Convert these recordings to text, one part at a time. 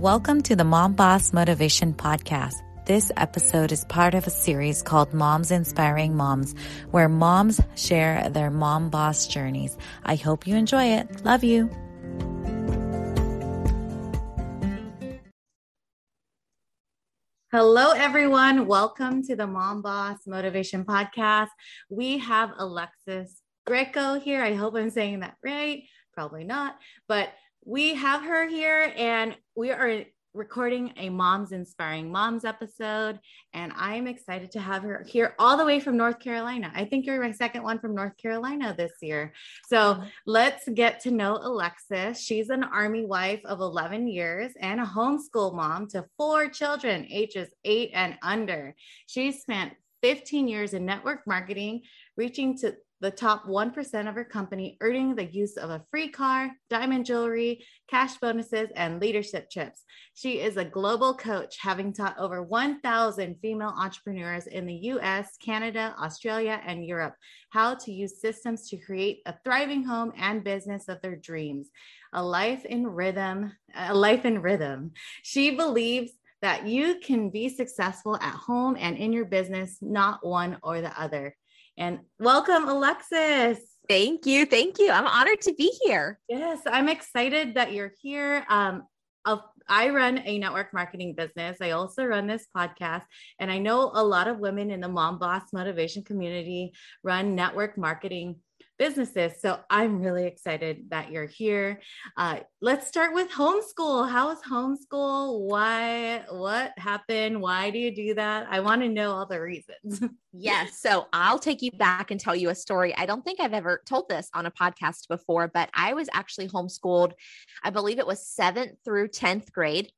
Welcome to the Mom Boss Motivation Podcast. This episode is part of a series called Moms Inspiring Moms, where moms share their mom boss journeys. I hope you enjoy it. Love you. Hello, everyone. Welcome to the Mom Boss Motivation Podcast. We have Alexis Greco here. I hope I'm saying that right. Probably not, but we have her here and we are recording a Moms Inspiring Moms episode. And I'm excited to have her here all the way from North Carolina. I think you're my second one from North Carolina this year. So let's get to know Alexis. She's an Army wife of 11 years and a homeschool mom to four children, ages eight and under. She spent 15 years in network marketing, reaching to the top 1% of her company earning the use of a free car, diamond jewelry, cash bonuses, and leadership chips. She is a global coach, having taught over 1,000 female entrepreneurs in the US, Canada, Australia, and Europe how to use systems to create a thriving home and business of their dreams. A life in rhythm, a life in rhythm. She believes that you can be successful at home and in your business, not one or the other. And welcome, Alexis. Thank you. Thank you. I'm honored to be here. Yes, I'm excited that you're here. Um, I run a network marketing business. I also run this podcast. And I know a lot of women in the mom boss motivation community run network marketing businesses. So I'm really excited that you're here. Uh, let's start with homeschool. How is homeschool? Why? What happened? Why do you do that? I want to know all the reasons. yes. So I'll take you back and tell you a story. I don't think I've ever told this on a podcast before, but I was actually homeschooled. I believe it was seventh through 10th grade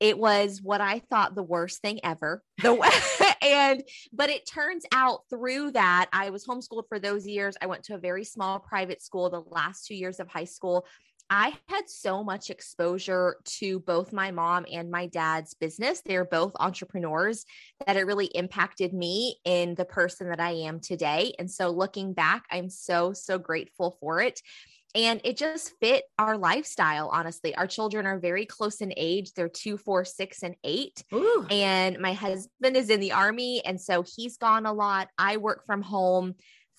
it was what I thought the worst thing ever. The and but it turns out through that I was homeschooled for those years. I went to a very small private school the last 2 years of high school. I had so much exposure to both my mom and my dad's business. They're both entrepreneurs that it really impacted me in the person that I am today. And so looking back, I'm so, so grateful for it and it just fit our lifestyle honestly. Our children are very close in age. They're two four six and eight. Ooh. and my husband is in the army and so he's gone a lot. I work from home.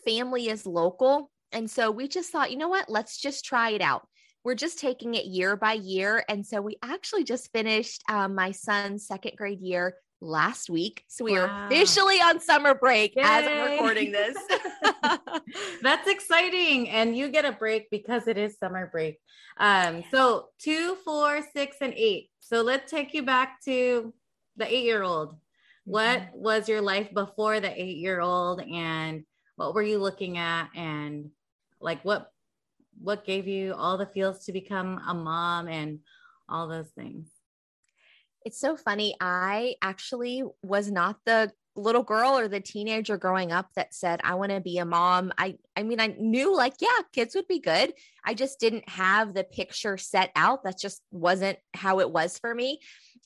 Family is local. And so we just thought you know what? Let's just try it out. We're just taking it year by year. And so we actually just finished um, my son's second grade year last week. So we wow. are officially on summer break Yay. as I'm recording this. That's exciting. And you get a break because it is summer break. Um, so two, four, six, and eight. So let's take you back to the eight year old. What mm-hmm. was your life before the eight year old and what were you looking at and like what what gave you all the feels to become a mom and all those things? It's so funny. I actually was not the little girl or the teenager growing up that said I want to be a mom. I I mean I knew like yeah, kids would be good. I just didn't have the picture set out. That just wasn't how it was for me.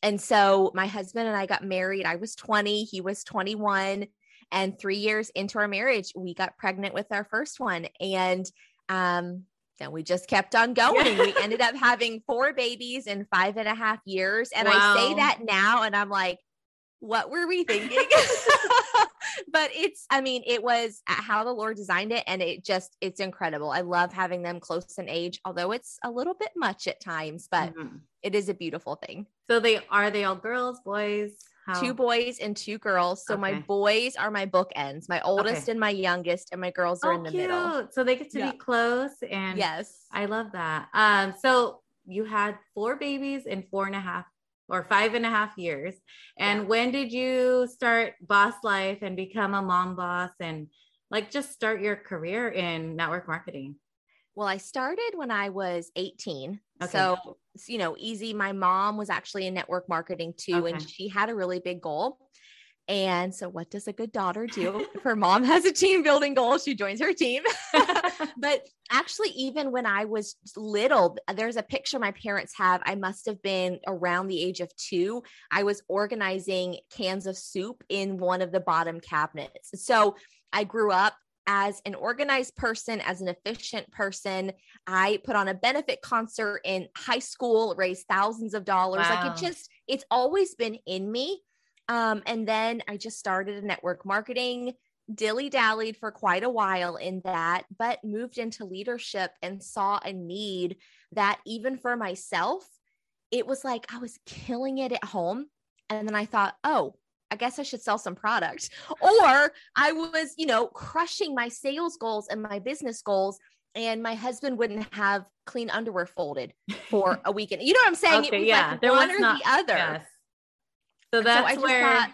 And so my husband and I got married. I was 20, he was 21, and 3 years into our marriage, we got pregnant with our first one and um then we just kept on going. we ended up having four babies in five and a half years. And wow. I say that now, and I'm like, what were we thinking? but it's, I mean, it was how the Lord designed it. And it just, it's incredible. I love having them close in age, although it's a little bit much at times, but mm-hmm. it is a beautiful thing. So they are they all girls, boys? How? Two boys and two girls. So okay. my boys are my bookends, my oldest okay. and my youngest, and my girls are oh, in the cute. middle. So they get to yeah. be close. And yes, I love that. Um, so you had four babies in four and a half or five and a half years. And yeah. when did you start boss life and become a mom boss and like just start your career in network marketing? Well, I started when I was 18. Okay. So, you know, easy. My mom was actually in network marketing too, okay. and she had a really big goal. And so, what does a good daughter do? if her mom has a team building goal, she joins her team. but actually, even when I was little, there's a picture my parents have. I must have been around the age of two. I was organizing cans of soup in one of the bottom cabinets. So, I grew up as an organized person, as an efficient person. I put on a benefit concert in high school, raised thousands of dollars. Wow. Like it just, it's always been in me. Um, and then I just started a network marketing, dilly dallied for quite a while in that, but moved into leadership and saw a need that even for myself, it was like I was killing it at home. And then I thought, oh, I guess I should sell some product. Or I was, you know, crushing my sales goals and my business goals. And my husband wouldn't have clean underwear folded for a weekend. You know what I'm saying? Okay, yeah. Like there one was or not, the other. Yes. So that's so where thought,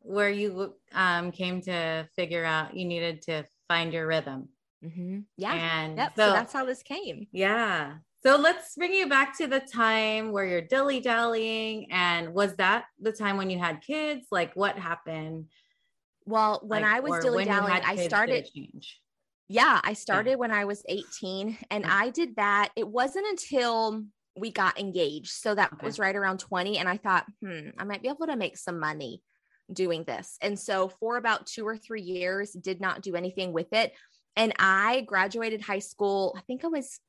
where you um, came to figure out you needed to find your rhythm. Mm-hmm. Yeah. And yep. so, so that's how this came. Yeah. So let's bring you back to the time where you're dilly dallying. And was that the time when you had kids? Like what happened? Well, when like, I was dilly dallying, I started. Change? Yeah, I started yeah. when I was 18 and I did that. It wasn't until we got engaged. So that okay. was right around 20. And I thought, hmm, I might be able to make some money doing this. And so for about two or three years, did not do anything with it. And I graduated high school. I think I was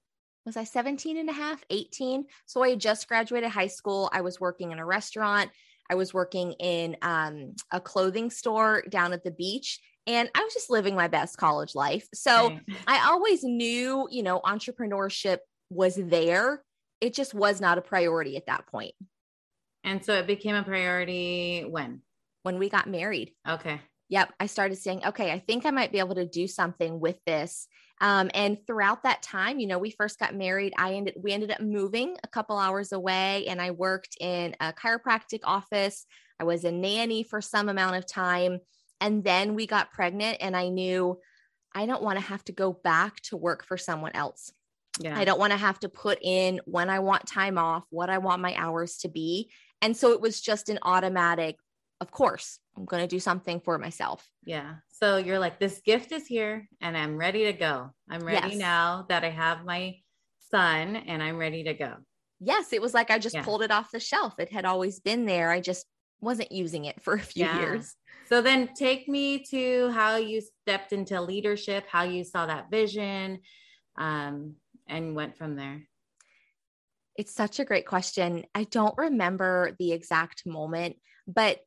was I 17 and a half, 18? So I just graduated high school. I was working in a restaurant. I was working in um, a clothing store down at the beach. And I was just living my best college life. So right. I always knew, you know, entrepreneurship was there. It just was not a priority at that point. And so it became a priority when? When we got married. Okay. Yep. I started saying, okay, I think I might be able to do something with this. Um, and throughout that time, you know, we first got married. I ended, we ended up moving a couple hours away and I worked in a chiropractic office. I was a nanny for some amount of time. And then we got pregnant and I knew I don't want to have to go back to work for someone else. Yeah. I don't want to have to put in when I want time off, what I want my hours to be. And so it was just an automatic, of course, I'm going to do something for myself. Yeah. So you're like, this gift is here and I'm ready to go. I'm ready yes. now that I have my son and I'm ready to go. Yes. It was like I just yeah. pulled it off the shelf. It had always been there. I just wasn't using it for a few yeah. years. So then take me to how you stepped into leadership, how you saw that vision, um, and went from there. It's such a great question. I don't remember the exact moment, but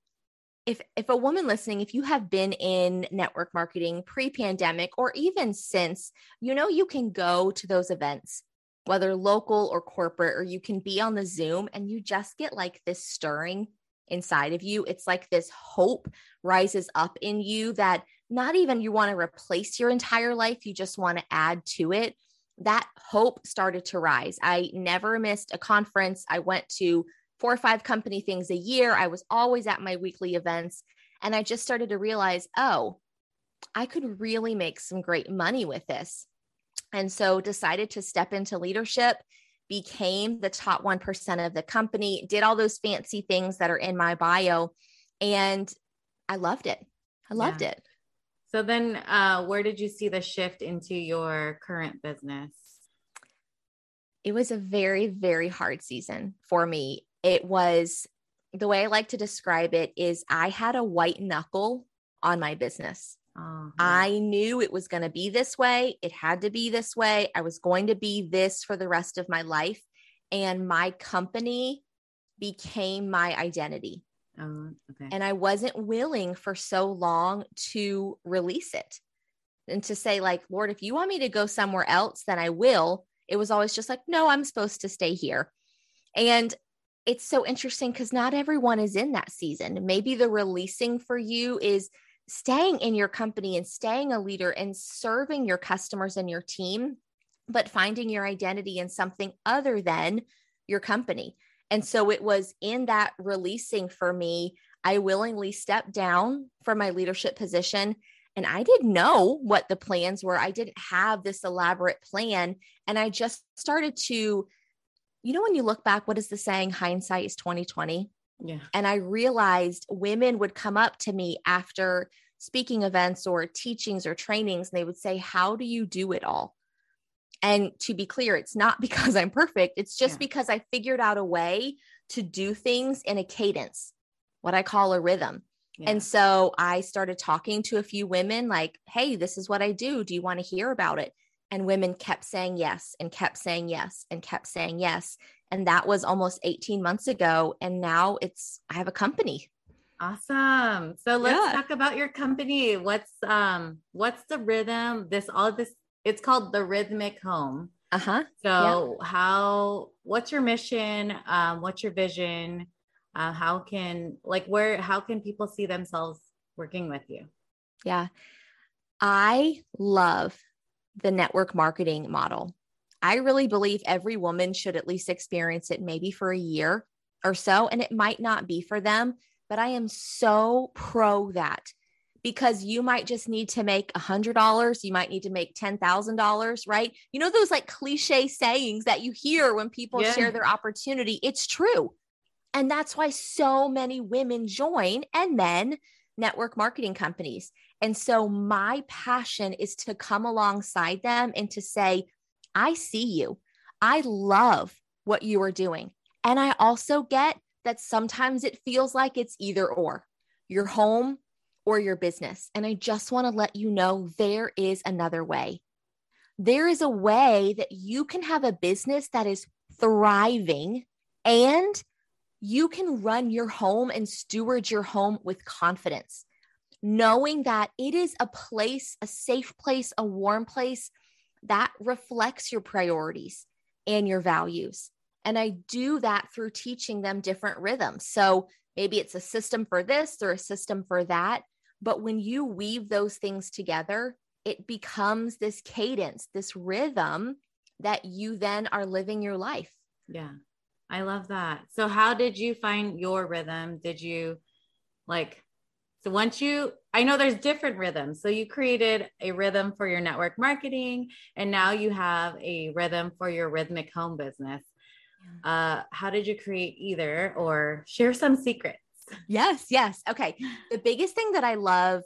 if if a woman listening if you have been in network marketing pre-pandemic or even since you know you can go to those events whether local or corporate or you can be on the zoom and you just get like this stirring inside of you. It's like this hope rises up in you that not even you want to replace your entire life you just want to add to it. That hope started to rise. I never missed a conference. I went to four or five company things a year. I was always at my weekly events. And I just started to realize, oh, I could really make some great money with this. And so decided to step into leadership, became the top 1% of the company, did all those fancy things that are in my bio. And I loved it. I loved yeah. it. So then, uh, where did you see the shift into your current business? It was a very, very hard season for me it was the way I like to describe it is I had a white knuckle on my business. Uh-huh. I knew it was going to be this way. It had to be this way. I was going to be this for the rest of my life. And my company became my identity. Oh, okay. And I wasn't willing for so long to release it and to say, like, Lord, if you want me to go somewhere else, then I will. It was always just like, no, I'm supposed to stay here. And it's so interesting because not everyone is in that season. Maybe the releasing for you is staying in your company and staying a leader and serving your customers and your team, but finding your identity in something other than your company. And so it was in that releasing for me, I willingly stepped down from my leadership position. And I didn't know what the plans were. I didn't have this elaborate plan. And I just started to you know when you look back what is the saying hindsight is 2020 yeah and i realized women would come up to me after speaking events or teachings or trainings and they would say how do you do it all and to be clear it's not because i'm perfect it's just yeah. because i figured out a way to do things in a cadence what i call a rhythm Yeah. And so I started talking to a few women like, "Hey, this is what I do. Do you want to hear about it?" And women kept saying yes and kept saying yes and kept saying yes. And that was almost 18 months ago and now it's I have a company. Awesome. So let's yeah. talk about your company. What's um what's the rhythm? This all this it's called the Rhythmic Home. Uh-huh. So yeah. how what's your mission? Um what's your vision? Uh how can like where how can people see themselves working with you? Yeah. I love the network marketing model. I really believe every woman should at least experience it maybe for a year or so and it might not be for them but I am so pro that because you might just need to make a hundred dollars. You might need to make ten thousand dollars, right? You know those like cliche sayings that you hear when people yeah. share their opportunity. It's true, and that's why so many women join and men network marketing companies. And so my passion is to come alongside them and to say, I see you. I love what you are doing. And I also get that sometimes it feels like it's either or your home or your business. And I just want to let you know there is another way. There is a way that you can have a business that is thriving and you can run your home and steward your home with confidence, knowing that it is a place, a safe place, a warm place that reflects your priorities and your values. And I do that through teaching them different rhythms. So maybe it's a system for this or a system for that. But when you weave those things together, it becomes this cadence, this rhythm that you then are living your life. Yeah. I love that. So, how did you find your rhythm? Did you like, so once you, I know there's different rhythms. So, you created a rhythm for your network marketing, and now you have a rhythm for your rhythmic home business uh, how did you create either or share some secrets? Yes, yes. Okay. The biggest thing that I love,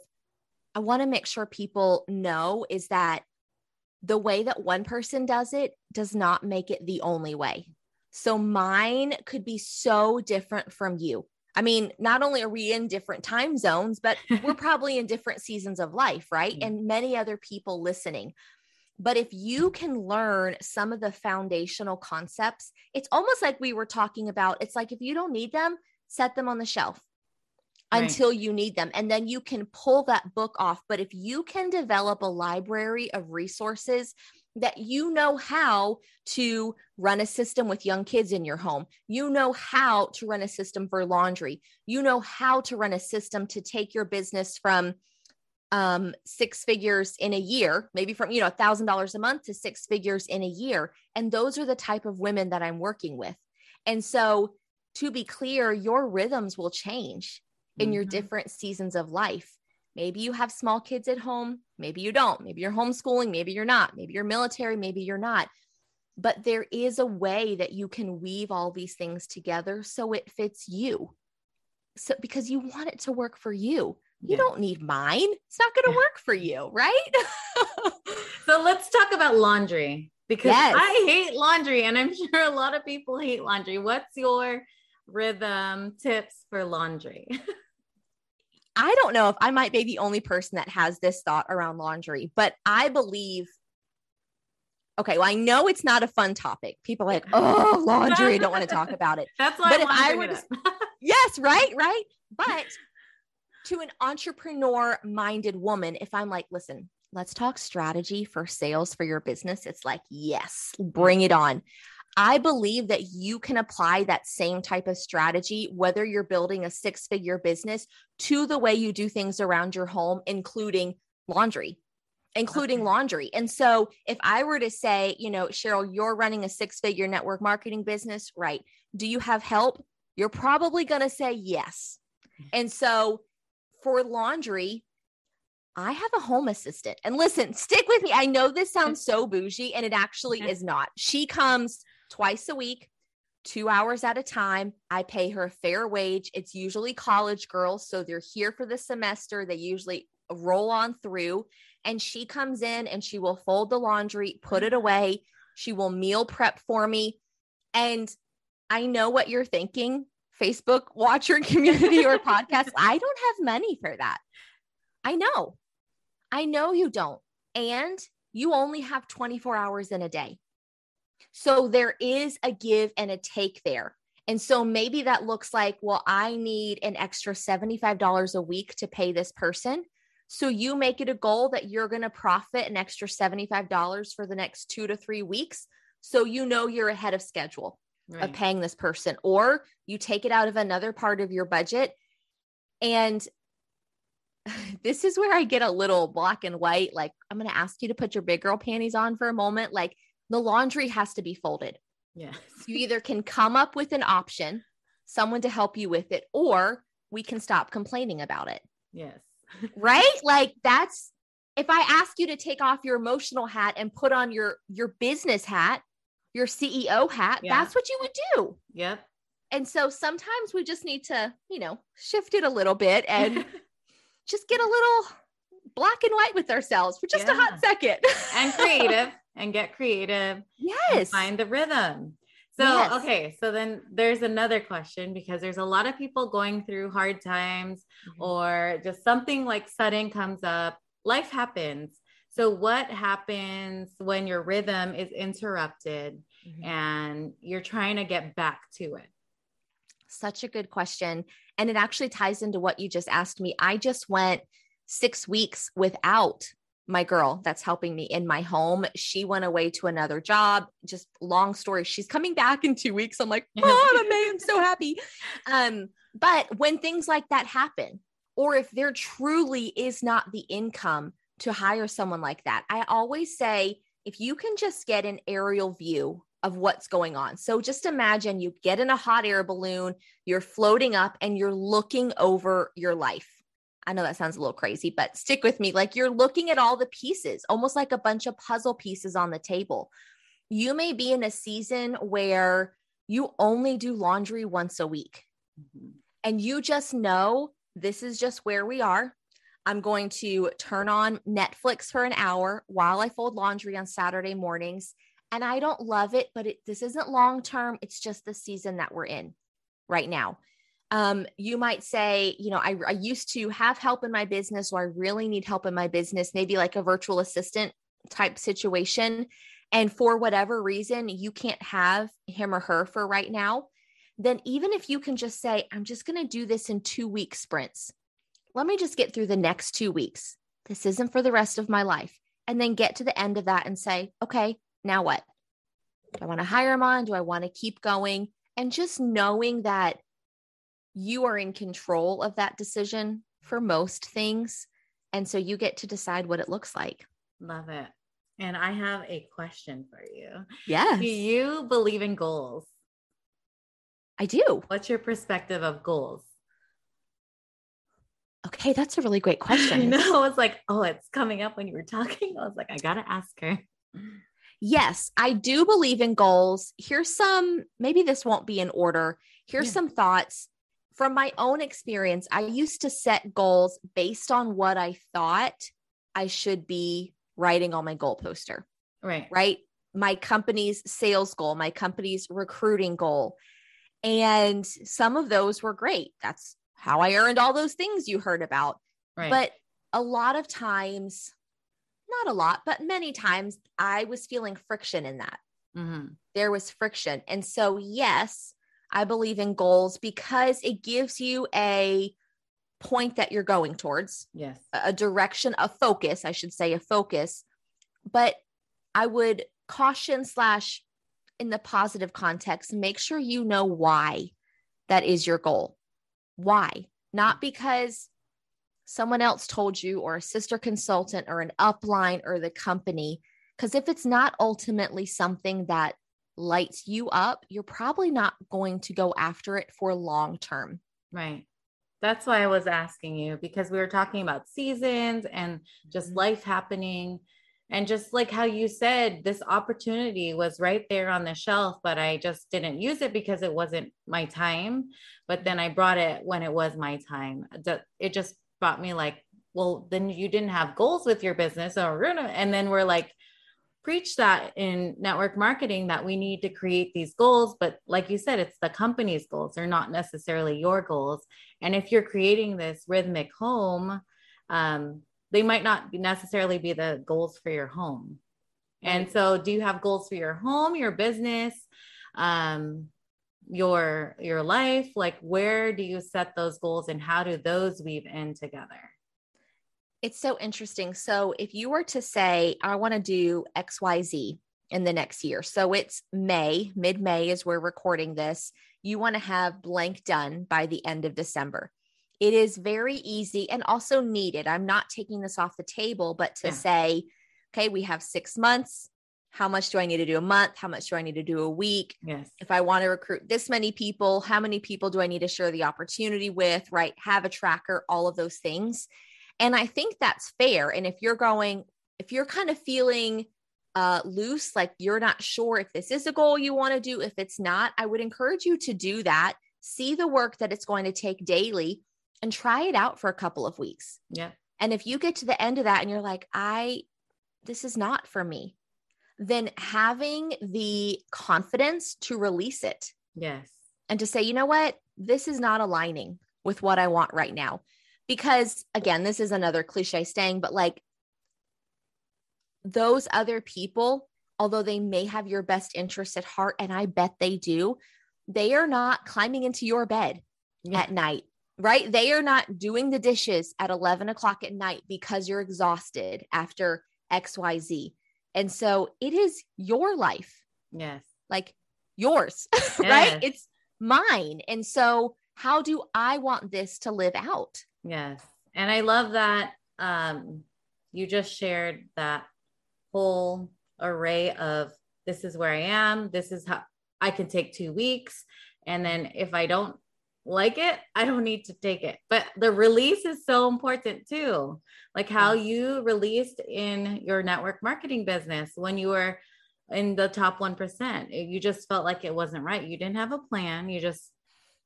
I want to make sure people know is that the way that one person does it does not make it the only way. So mine could be so different from you. I mean, not only are we in different time zones, but we're probably in different seasons of life, right? Mm-hmm. And many other people listening. But if you can learn some of the foundational concepts, it's almost like we were talking about. It's like if you don't need them, set them on the shelf right. until you need them. And then you can pull that book off. But if you can develop a library of resources that you know how to run a system with young kids in your home. You know how to run a system for laundry. You know how to run a system to take your business from um six figures in a year maybe from you know a thousand dollars a month to six figures in a year and those are the type of women that i'm working with and so to be clear your rhythms will change in mm-hmm. your different seasons of life maybe you have small kids at home maybe you don't maybe you're homeschooling maybe you're not maybe you're military maybe you're not but there is a way that you can weave all these things together so it fits you so because you want it to work for you you yeah. don't need mine. It's not going to work for you, right? so let's talk about laundry because yes. I hate laundry and I'm sure a lot of people hate laundry. What's your rhythm tips for laundry? I don't know if I might be the only person that has this thought around laundry, but I believe okay, well, I know it's not a fun topic. People like, oh, laundry, don't want to talk about it. That's why but I if I were to, yes, right, right. But to an entrepreneur minded woman, if I'm like, listen, let's talk strategy for sales for your business, it's like, yes, bring it on. I believe that you can apply that same type of strategy, whether you're building a six figure business, to the way you do things around your home, including laundry, including okay. laundry. And so, if I were to say, you know, Cheryl, you're running a six figure network marketing business, right? Do you have help? You're probably going to say yes. And so, for laundry, I have a home assistant. And listen, stick with me. I know this sounds so bougie, and it actually is not. She comes twice a week, two hours at a time. I pay her a fair wage. It's usually college girls. So they're here for the semester. They usually roll on through. And she comes in and she will fold the laundry, put it away. She will meal prep for me. And I know what you're thinking Facebook watcher community or podcast. I don't have money for that. I know. I know you don't. And you only have 24 hours in a day. So there is a give and a take there. And so maybe that looks like, well, I need an extra $75 a week to pay this person. So you make it a goal that you're going to profit an extra $75 for the next two to three weeks. So you know you're ahead of schedule right. of paying this person, or you take it out of another part of your budget. And this is where I get a little black and white. Like, I'm going to ask you to put your big girl panties on for a moment. Like, the laundry has to be folded. Yes. you either can come up with an option, someone to help you with it, or we can stop complaining about it. Yes. right? Like that's if I ask you to take off your emotional hat and put on your your business hat, your CEO hat, yeah. that's what you would do. Yep. And so sometimes we just need to, you know, shift it a little bit and just get a little black and white with ourselves for just yeah. a hot second. and creative and get creative. Yes. Find the rhythm. So, yes. okay. So then there's another question because there's a lot of people going through hard times mm-hmm. or just something like sudden comes up. Life happens. So, what happens when your rhythm is interrupted mm-hmm. and you're trying to get back to it? Such a good question. And it actually ties into what you just asked me. I just went six weeks without my girl that's helping me in my home. She went away to another job. Just long story. She's coming back in two weeks. I'm like, oh, I'm, I'm so happy. Um, but when things like that happen, or if there truly is not the income to hire someone like that, I always say if you can just get an aerial view of what's going on. So just imagine you get in a hot air balloon, you're floating up and you're looking over your life I know that sounds a little crazy, but stick with me. Like you're looking at all the pieces, almost like a bunch of puzzle pieces on the table. You may be in a season where you only do laundry once a week. Mm-hmm. And you just know this is just where we are. I'm going to turn on Netflix for an hour while I fold laundry on Saturday mornings. And I don't love it, but it, this isn't long term. It's just the season that we're in right now um, you might say, you know, I, I used to have help in my business, or I really need help in my business, maybe like a virtual assistant type situation. And for whatever reason, you can't have him or her for right now. Then, even if you can just say, I'm just going to do this in two week sprints, let me just get through the next two weeks. This isn't for the rest of my life. And then get to the end of that and say, okay, now what? Do I want to hire him on? Do I want to keep going? And just knowing that you are in control of that decision for most things. And so you get to decide what it looks like. Love it. And I have a question for you. Yes. Do you believe in goals? I do. What's your perspective of goals? Okay, that's a really great question. I know. I was like, oh, it's coming up when you were talking. I was like, I got to ask her. Yes, I do believe in goals. Here's some, maybe this won't be in order. Here's yeah. some thoughts from my own experience, I used to set goals based on what I thought I should be writing on my goal poster. Right. Right. My company's sales goal, my company's recruiting goal. And some of those were great. That's how I earned all those things you heard about. Right. But a lot of times, not a lot, but many times, I was feeling friction in that. Mm-hmm. There was friction. And so, yes, I believe in goals because it gives you a point that you're going towards. Yes. A direction, a focus, I should say, a focus. But I would caution slash in the positive context, make sure you know why that is your goal. Why? Not because someone else told you, or a sister consultant, or an upline, or the company. Because if it's not ultimately something that lights you up, you're probably not going to go after it for long term. Right. That's why I was asking you because we were talking about seasons and just mm-hmm. life happening. And just like how you said, this opportunity was right there on the shelf, but I just didn't use it because it wasn't my time. But then I brought it when it was my time. It just brought me like, well, then you didn't have goals with your business. Or, and then we're like, preach that in network marketing that we need to create these goals but like you said it's the company's goals. They're not necessarily your goals. And if you're creating this rhythmic home um, they might not necessarily be the goals for your home. And so do you have goals for your home your business um, your your life? Like where do you set those goals and how do those weave in together it's so interesting. So, if you were to say, I want to do XYZ in the next year, so it's May, mid May is we're recording this, you want to have blank done by the end of December. It is very easy and also needed. I'm not taking this off the table, but to yeah. say, okay, we have six months. How much do I need to do a month? How much do I need to do a week? Yes. If I want to recruit this many people, how many people do I need to share the opportunity with? Right. Have a tracker, all of those things. And I think that's fair. And if you're going, if you're kind of feeling uh, loose, like you're not sure if this is a goal you want to do, if it's not, I would encourage you to do that. See the work that it's going to take daily and try it out for a couple of weeks. Yeah. And if you get to the end of that and you're like, I, this is not for me, then having the confidence to release it. Yes. And to say, you know what, this is not aligning with what I want right now because again, this is another cliche saying, but like those other people, although they may have your best interest at heart, and I bet they do, they are not climbing into your bed yeah. at night, right? They are not doing the dishes at 11 o'clock at night because you're exhausted after XYZ. And so it is your life. Yes. Like yours, yes. right? It's mine. And so, how do I want this to live out? Yes. And I love that um, you just shared that whole array of this is where I am, this is how I can take two weeks. And then if I don't like it, I don't need to take it. But the release is so important too. Like how you released in your network marketing business when you were in the top 1%. You just felt like it wasn't right. You didn't have a plan. You just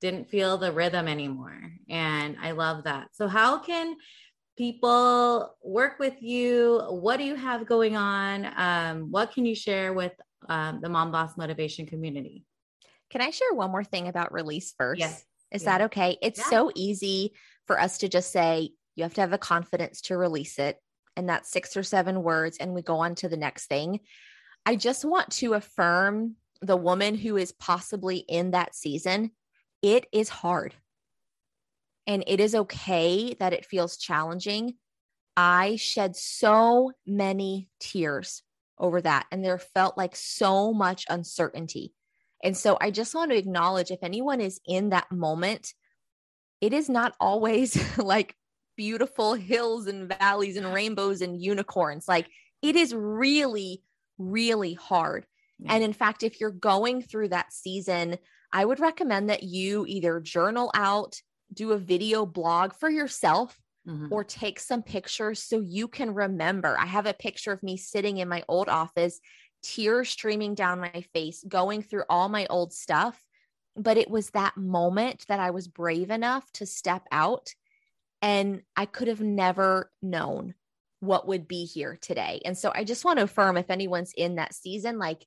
didn't feel the rhythm anymore. And I love that. So, how can people work with you? What do you have going on? Um, what can you share with um, the Mom Boss Motivation community? Can I share one more thing about release first? Yes. Is yeah. that okay? It's yeah. so easy for us to just say, you have to have the confidence to release it. And that's six or seven words, and we go on to the next thing. I just want to affirm the woman who is possibly in that season it is hard. And it is okay that it feels challenging. I shed so many tears over that, and there felt like so much uncertainty. And so I just want to acknowledge if anyone is in that moment, it is not always like beautiful hills and valleys and rainbows and unicorns. Like it is really, really hard. And in fact, if you're going through that season I would recommend that you either journal out, do a video blog for yourself, mm-hmm. or take some pictures so you can remember. I have a picture of me sitting in my old office, tears streaming down my face, going through all my old stuff. But it was that moment that I was brave enough to step out. And I could have never known what would be here today. And so I just want to affirm if anyone's in that season, like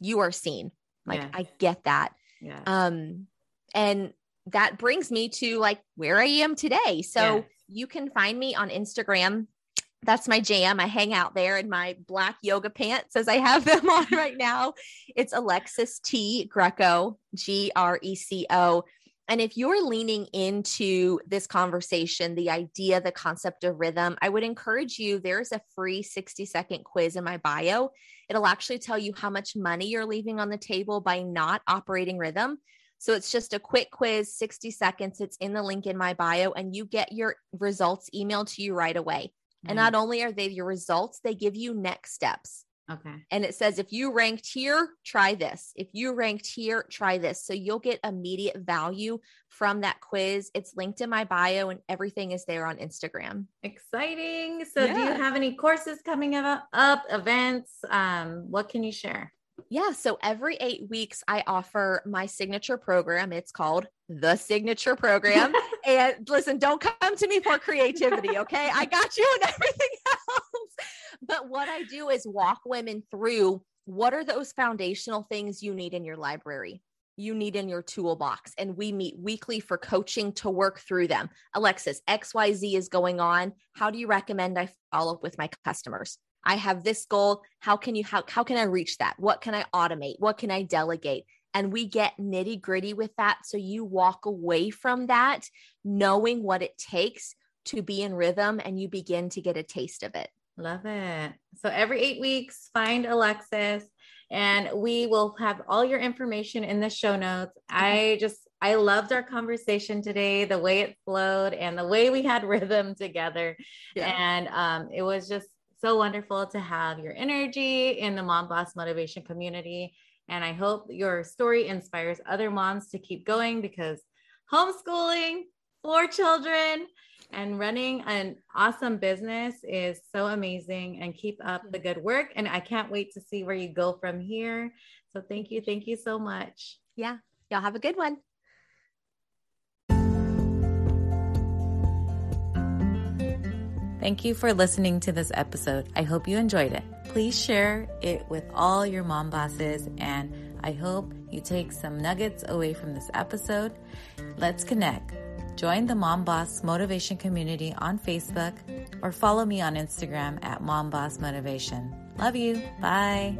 you are seen. Like yeah. I get that. Yeah. Um, and that brings me to like where I am today. So yes. you can find me on Instagram. That's my jam. I hang out there in my black yoga pants as I have them on right now. It's Alexis T. Greco, G R E C O. And if you're leaning into this conversation, the idea, the concept of rhythm, I would encourage you. There's a free 60 second quiz in my bio. It'll actually tell you how much money you're leaving on the table by not operating rhythm. So it's just a quick quiz, 60 seconds. It's in the link in my bio, and you get your results emailed to you right away. Mm-hmm. And not only are they your results, they give you next steps. Okay. And it says if you ranked here, try this. If you ranked here, try this. So you'll get immediate value from that quiz. It's linked in my bio and everything is there on Instagram. Exciting. So yeah. do you have any courses coming up, up events? Um, what can you share? Yeah. So every eight weeks, I offer my signature program. It's called the signature program. and listen, don't come to me for creativity. Okay. I got you and everything what I do is walk women through what are those foundational things you need in your library you need in your toolbox and we meet weekly for coaching to work through them. Alexis xyz is going on. How do you recommend i follow up with my customers? I have this goal. How can you how, how can i reach that? What can i automate? What can i delegate? And we get nitty gritty with that. So you walk away from that knowing what it takes to be in rhythm and you begin to get a taste of it Love it. So every eight weeks, find Alexis and we will have all your information in the show notes. I just, I loved our conversation today, the way it flowed and the way we had rhythm together. Yeah. And um, it was just so wonderful to have your energy in the Mom Boss Motivation community. And I hope your story inspires other moms to keep going because homeschooling, four children, and running an awesome business is so amazing and keep up the good work and i can't wait to see where you go from here so thank you thank you so much yeah y'all have a good one Thank you for listening to this episode. I hope you enjoyed it. Please share it with all your mom bosses, and I hope you take some nuggets away from this episode. Let's connect. Join the Mom Boss Motivation community on Facebook or follow me on Instagram at Mom Boss Motivation. Love you. Bye.